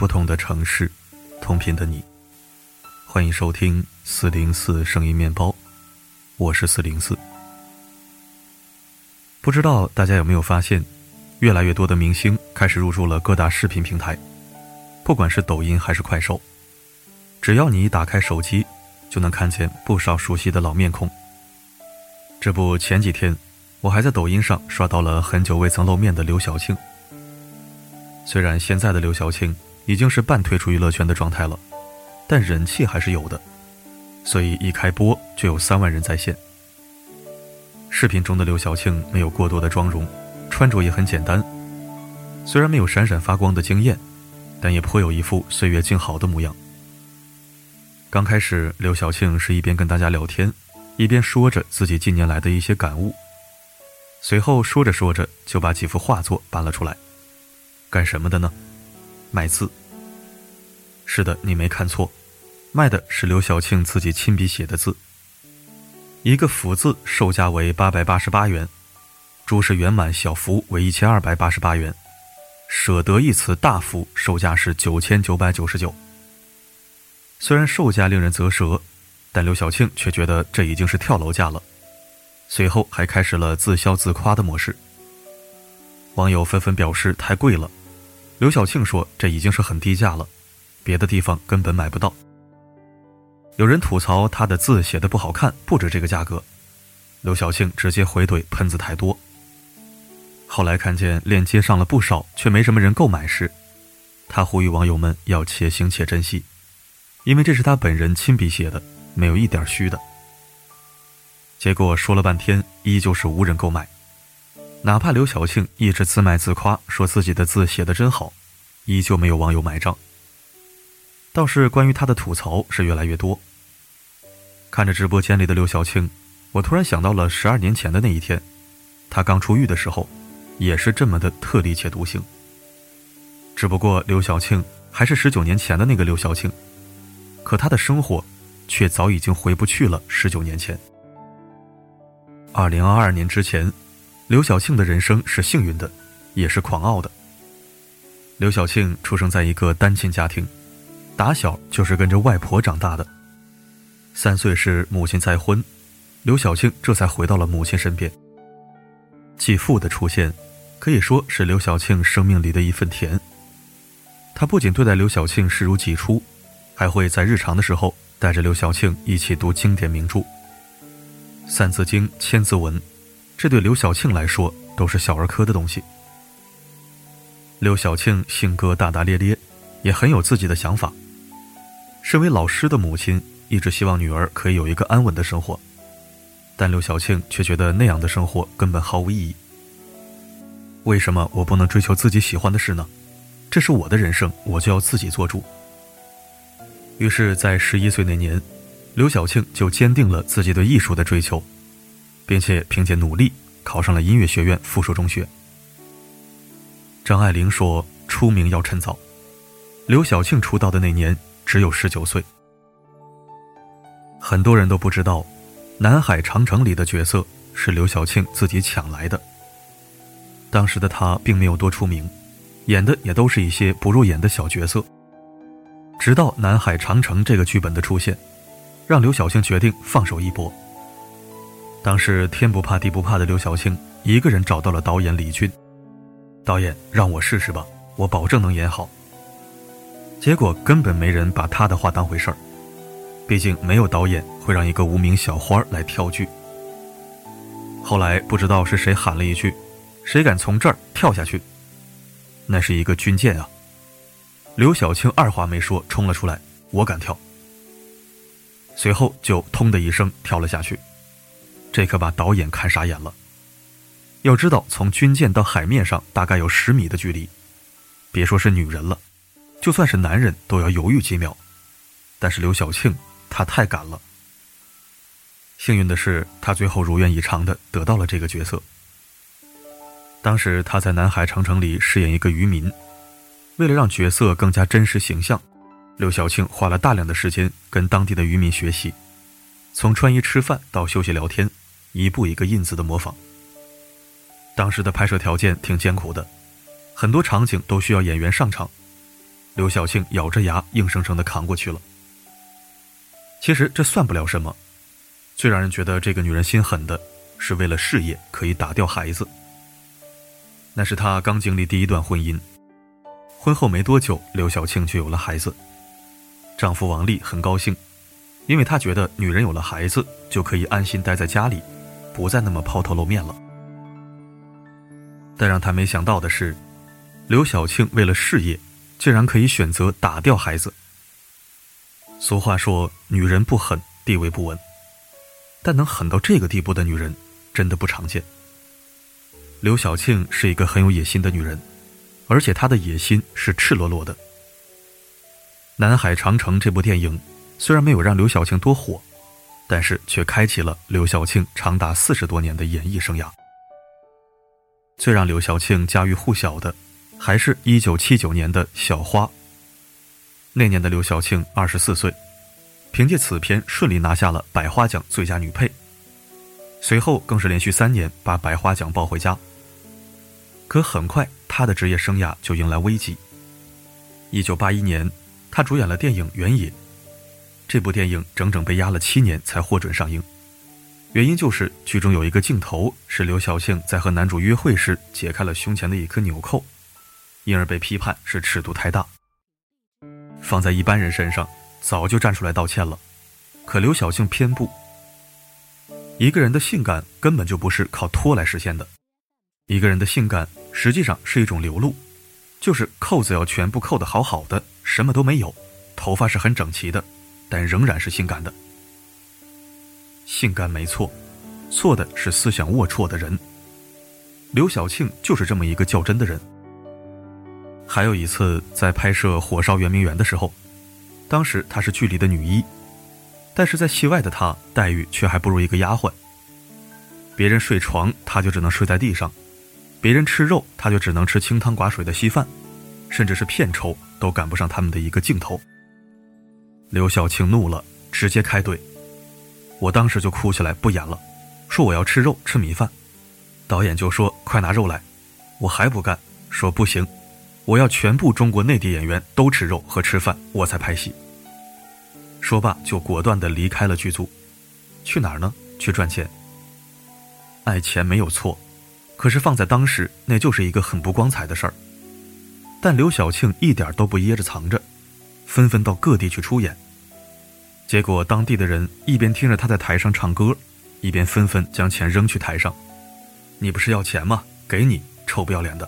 不同的城市，同频的你。欢迎收听四零四声音面包，我是四零四。不知道大家有没有发现，越来越多的明星开始入驻了各大视频平台，不管是抖音还是快手，只要你一打开手机，就能看见不少熟悉的老面孔。这不，前几天我还在抖音上刷到了很久未曾露面的刘晓庆。虽然现在的刘晓庆已经是半退出娱乐圈的状态了，但人气还是有的，所以一开播就有三万人在线。视频中的刘晓庆没有过多的妆容，穿着也很简单，虽然没有闪闪发光的惊艳，但也颇有一副岁月静好的模样。刚开始，刘晓庆是一边跟大家聊天，一边说着自己近年来的一些感悟，随后说着说着就把几幅画作搬了出来。干什么的呢？卖字。是的，你没看错，卖的是刘晓庆自己亲笔写的字。一个福字售价为八百八十八元，诸事圆满小福为一千二百八十八元，舍得一词大福售价是九千九百九十九。虽然售价令人啧舌，但刘晓庆却觉得这已经是跳楼价了，随后还开始了自销自夸的模式。网友纷纷表示太贵了。刘晓庆说：“这已经是很低价了，别的地方根本买不到。”有人吐槽他的字写的不好看，不值这个价格。刘晓庆直接回怼：“喷子太多。”后来看见链接上了不少，却没什么人购买时，他呼吁网友们要且行且珍惜，因为这是他本人亲笔写的，没有一点虚的。结果说了半天，依旧是无人购买。哪怕刘晓庆一直自卖自夸，说自己的字写得真好，依旧没有网友买账。倒是关于他的吐槽是越来越多。看着直播间里的刘晓庆，我突然想到了十二年前的那一天，他刚出狱的时候，也是这么的特立且独行。只不过刘晓庆还是十九年前的那个刘晓庆，可他的生活却早已经回不去了。十九年前，二零二二年之前。刘晓庆的人生是幸运的，也是狂傲的。刘晓庆出生在一个单亲家庭，打小就是跟着外婆长大的。三岁时母亲再婚，刘晓庆这才回到了母亲身边。继父的出现，可以说是刘晓庆生命里的一份甜。他不仅对待刘晓庆视如己出，还会在日常的时候带着刘晓庆一起读经典名著，《三字经》《千字文》。这对刘晓庆来说都是小儿科的东西。刘晓庆性格大大咧咧，也很有自己的想法。身为老师的母亲一直希望女儿可以有一个安稳的生活，但刘晓庆却觉得那样的生活根本毫无意义。为什么我不能追求自己喜欢的事呢？这是我的人生，我就要自己做主。于是，在十一岁那年，刘晓庆就坚定了自己对艺术的追求。并且凭借努力考上了音乐学院附属中学。张爱玲说：“出名要趁早。”刘晓庆出道的那年只有十九岁。很多人都不知道，《南海长城》里的角色是刘晓庆自己抢来的。当时的她并没有多出名，演的也都是一些不入眼的小角色。直到《南海长城》这个剧本的出现，让刘晓庆决定放手一搏。当时天不怕地不怕的刘晓庆，一个人找到了导演李俊。导演让我试试吧，我保证能演好。结果根本没人把他的话当回事儿，毕竟没有导演会让一个无名小花来跳剧。后来不知道是谁喊了一句：“谁敢从这儿跳下去？”那是一个军舰啊！刘晓庆二话没说冲了出来：“我敢跳。”随后就“通”的一声跳了下去。这可把导演看傻眼了。要知道，从军舰到海面上大概有十米的距离，别说是女人了，就算是男人都要犹豫几秒。但是刘晓庆，她太敢了。幸运的是，她最后如愿以偿的得到了这个角色。当时她在南海长城里饰演一个渔民，为了让角色更加真实形象，刘晓庆花了大量的时间跟当地的渔民学习，从穿衣吃饭到休息聊天。一步一个印子的模仿。当时的拍摄条件挺艰苦的，很多场景都需要演员上场，刘晓庆咬着牙硬生生的扛过去了。其实这算不了什么，最让人觉得这个女人心狠的是为了事业可以打掉孩子。那是她刚经历第一段婚姻，婚后没多久，刘晓庆就有了孩子。丈夫王丽很高兴，因为他觉得女人有了孩子就可以安心待在家里，不再那么抛头露面了。但让他没想到的是，刘晓庆为了事业，竟然可以选择打掉孩子。俗话说，女人不狠，地位不稳，但能狠到这个地步的女人，真的不常见。刘晓庆是一个很有野心的女人，而且她的野心是赤裸裸的。《南海长城》这部电影虽然没有让刘晓庆多火，但是却开启了刘晓庆长达四十多年的演艺生涯。最让刘晓庆家喻户晓的，还是一九七九年的《小花》。那年的刘晓庆二十四岁，凭借此片顺利拿下了百花奖最佳女配。随后更是连续三年把百花奖抱回家。可很快，她的职业生涯就迎来危机。一九八一年，她主演了电影《原野》，这部电影整整被压了七年才获准上映。原因就是剧中有一个镜头是刘晓庆在和男主约会时解开了胸前的一颗纽扣，因而被批判是尺度太大。放在一般人身上，早就站出来道歉了，可刘晓庆偏不。一个人的性感根本就不是靠脱来实现的，一个人的性感实际上是一种流露，就是扣子要全部扣得好好的，什么都没有，头发是很整齐的，但仍然是性感的。性感没错，错的是思想龌龊的人。刘晓庆就是这么一个较真的人。还有一次在拍摄《火烧圆明园》的时候，当时她是剧里的女一，但是在戏外的她待遇却还不如一个丫鬟。别人睡床，她就只能睡在地上；别人吃肉，她就只能吃清汤寡水的稀饭，甚至是片酬都赶不上他们的一个镜头。刘晓庆怒了，直接开怼。我当时就哭起来，不演了，说我要吃肉吃米饭。导演就说快拿肉来，我还不干，说不行，我要全部中国内地演员都吃肉和吃饭，我才拍戏。说罢就果断地离开了剧组，去哪儿呢？去赚钱。爱钱没有错，可是放在当时，那就是一个很不光彩的事儿。但刘晓庆一点都不掖着藏着，纷纷到各地去出演。结果，当地的人一边听着他在台上唱歌，一边纷纷将钱扔去台上。你不是要钱吗？给你，臭不要脸的！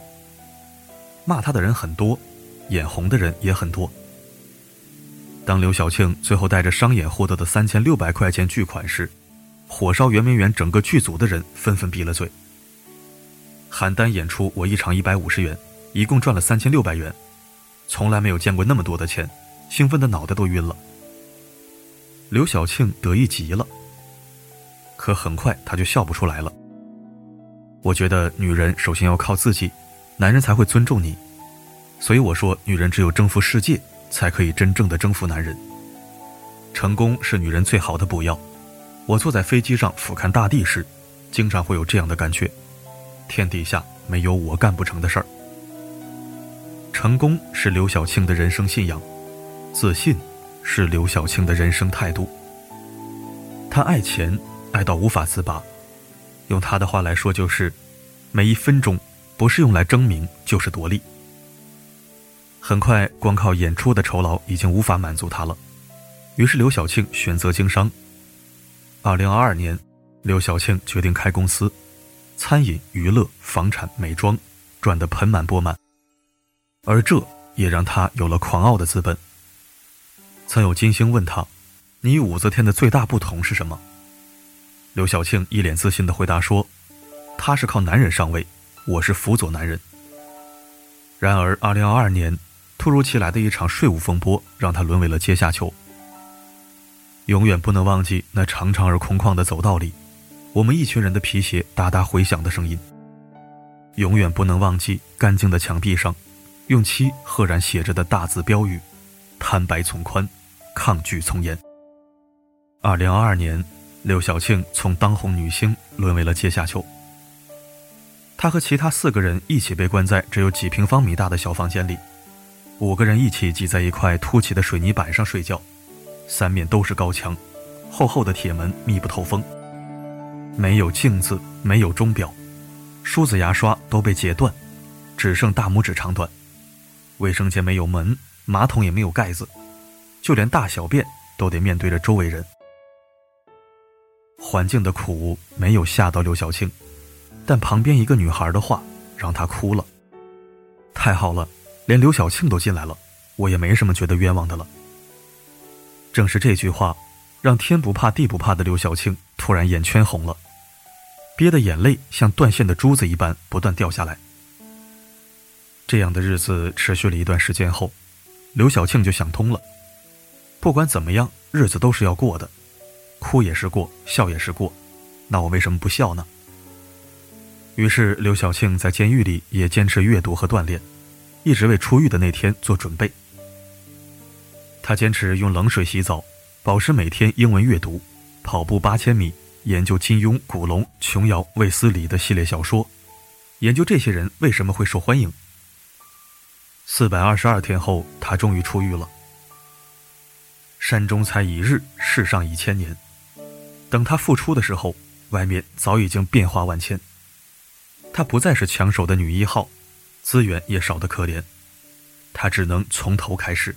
骂他的人很多，眼红的人也很多。当刘晓庆最后带着商演获得的三千六百块钱巨款时，火烧圆明园整个剧组的人纷纷闭了嘴。邯郸演出我一场一百五十元，一共赚了三千六百元，从来没有见过那么多的钱，兴奋的脑袋都晕了。刘晓庆得意极了，可很快她就笑不出来了。我觉得女人首先要靠自己，男人才会尊重你。所以我说，女人只有征服世界，才可以真正的征服男人。成功是女人最好的补药。我坐在飞机上俯瞰大地时，经常会有这样的感觉：天底下没有我干不成的事儿。成功是刘晓庆的人生信仰，自信。是刘晓庆的人生态度。她爱钱，爱到无法自拔。用她的话来说，就是每一分钟不是用来争名，就是夺利。很快，光靠演出的酬劳已经无法满足她了，于是刘晓庆选择经商。二零二二年，刘晓庆决定开公司，餐饮、娱乐、房产、美妆，赚得盆满钵满。而这也让她有了狂傲的资本。曾有金星问他：“你与武则天的最大不同是什么？”刘晓庆一脸自信地回答说：“他是靠男人上位，我是辅佐男人。”然而，2022年突如其来的一场税务风波让他沦为了阶下囚。永远不能忘记那长长而空旷的走道里，我们一群人的皮鞋哒哒回响的声音。永远不能忘记干净的墙壁上，用漆赫然写着的大字标语：“坦白从宽。”抗拒从严。二零二二年，刘晓庆从当红女星沦为了阶下囚。她和其他四个人一起被关在只有几平方米大的小房间里，五个人一起挤在一块凸起的水泥板上睡觉，三面都是高墙，厚厚的铁门密不透风。没有镜子，没有钟表，梳子牙刷都被截断，只剩大拇指长短。卫生间没有门，马桶也没有盖子，就连大小便都得面对着周围人。环境的苦没有吓到刘晓庆，但旁边一个女孩的话让她哭了。太好了。连刘晓庆都进来了，我也没什么觉得冤枉的了。正是这句话，让天不怕地不怕的刘晓庆突然眼圈红了，憋的眼泪像断线的珠子一般不断掉下来。这样的日子持续了一段时间后，刘晓庆就想通了，不管怎么样，日子都是要过的，哭也是过，笑也是过，那我为什么不笑呢？于是刘晓庆在监狱里也坚持阅读和锻炼。一直为出狱的那天做准备。他坚持用冷水洗澡，保持每天英文阅读，跑步八千米，研究金庸、古龙、琼瑶、卫斯理的系列小说，研究这些人为什么会受欢迎。四百二十二天后，他终于出狱了。山中才一日，世上已千年。等他复出的时候，外面早已经变化万千。他不再是抢手的女一号。资源也少得可怜，他只能从头开始。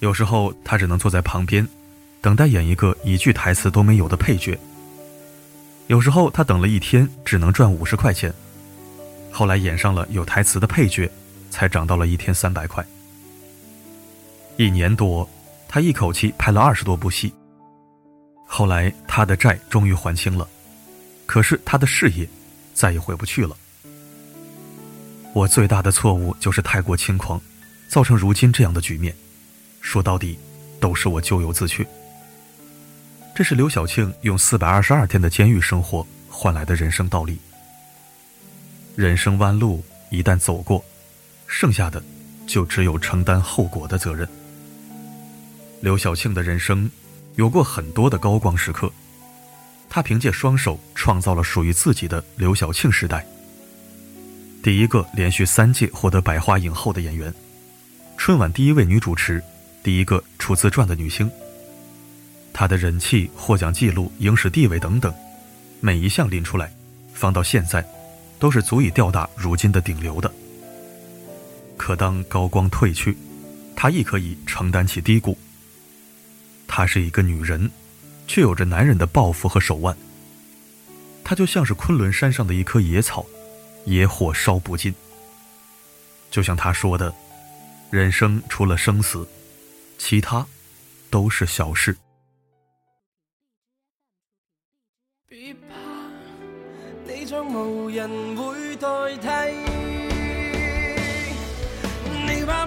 有时候他只能坐在旁边，等待演一个一句台词都没有的配角。有时候他等了一天，只能赚五十块钱。后来演上了有台词的配角，才涨到了一天三百块。一年多，他一口气拍了二十多部戏。后来他的债终于还清了，可是他的事业再也回不去了。我最大的错误就是太过轻狂，造成如今这样的局面。说到底，都是我咎由自取。这是刘晓庆用四百二十二天的监狱生活换来的人生道理。人生弯路一旦走过，剩下的就只有承担后果的责任。刘晓庆的人生有过很多的高光时刻，她凭借双手创造了属于自己的刘晓庆时代。第一个连续三届获得百花影后的演员，春晚第一位女主持，第一个出自传的女星。她的人气、获奖记录、影史地位等等，每一项拎出来，放到现在，都是足以吊打如今的顶流的。可当高光褪去，她亦可以承担起低谷。她是一个女人，却有着男人的抱负和手腕。她就像是昆仑山上的一棵野草。野火烧不尽，就像他说的：“人生除了生死，其他都是小事。”别怕，你将无人会代替。你把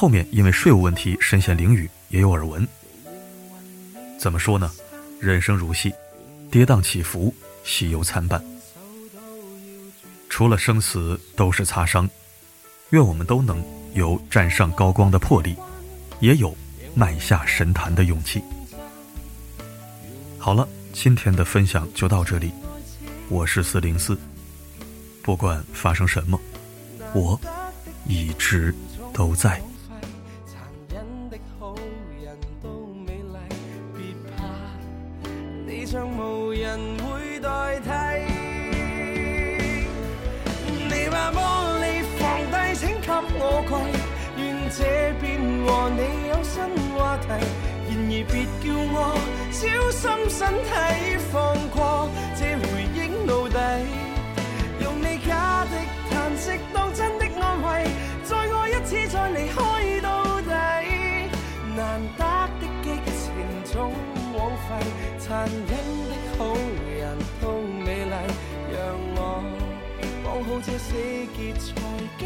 后面因为税务问题身陷囹圄也有耳闻。怎么说呢？人生如戏，跌宕起伏，喜忧参半。除了生死，都是擦伤。愿我们都能有站上高光的魄力，也有迈下神坛的勇气。好了，今天的分享就到这里。我是四零四，不管发生什么，我一直都在。小心身体放过这回忆奴隶，用你假的叹息当真的安慰，再爱一次再离开到底，难得的激情总枉费，残忍的好人都美丽，让我。讲好这死结才矜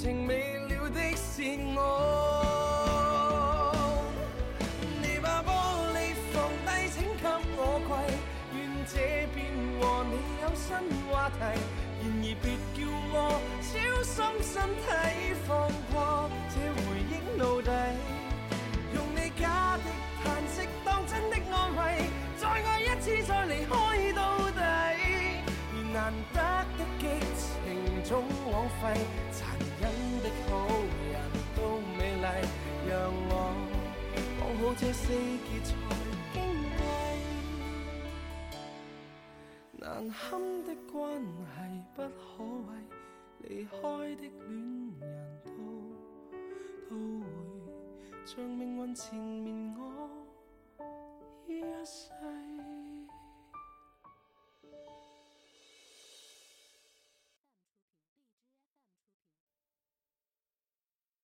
情未了的是我。你把玻璃放低，请给我跪，愿这便和你有新话题。然而别叫我小心身体，放过好人都美丽让我绑好这四结才矜贵难堪的关系不可畏离开的恋人都都会像命运缠绵我一世。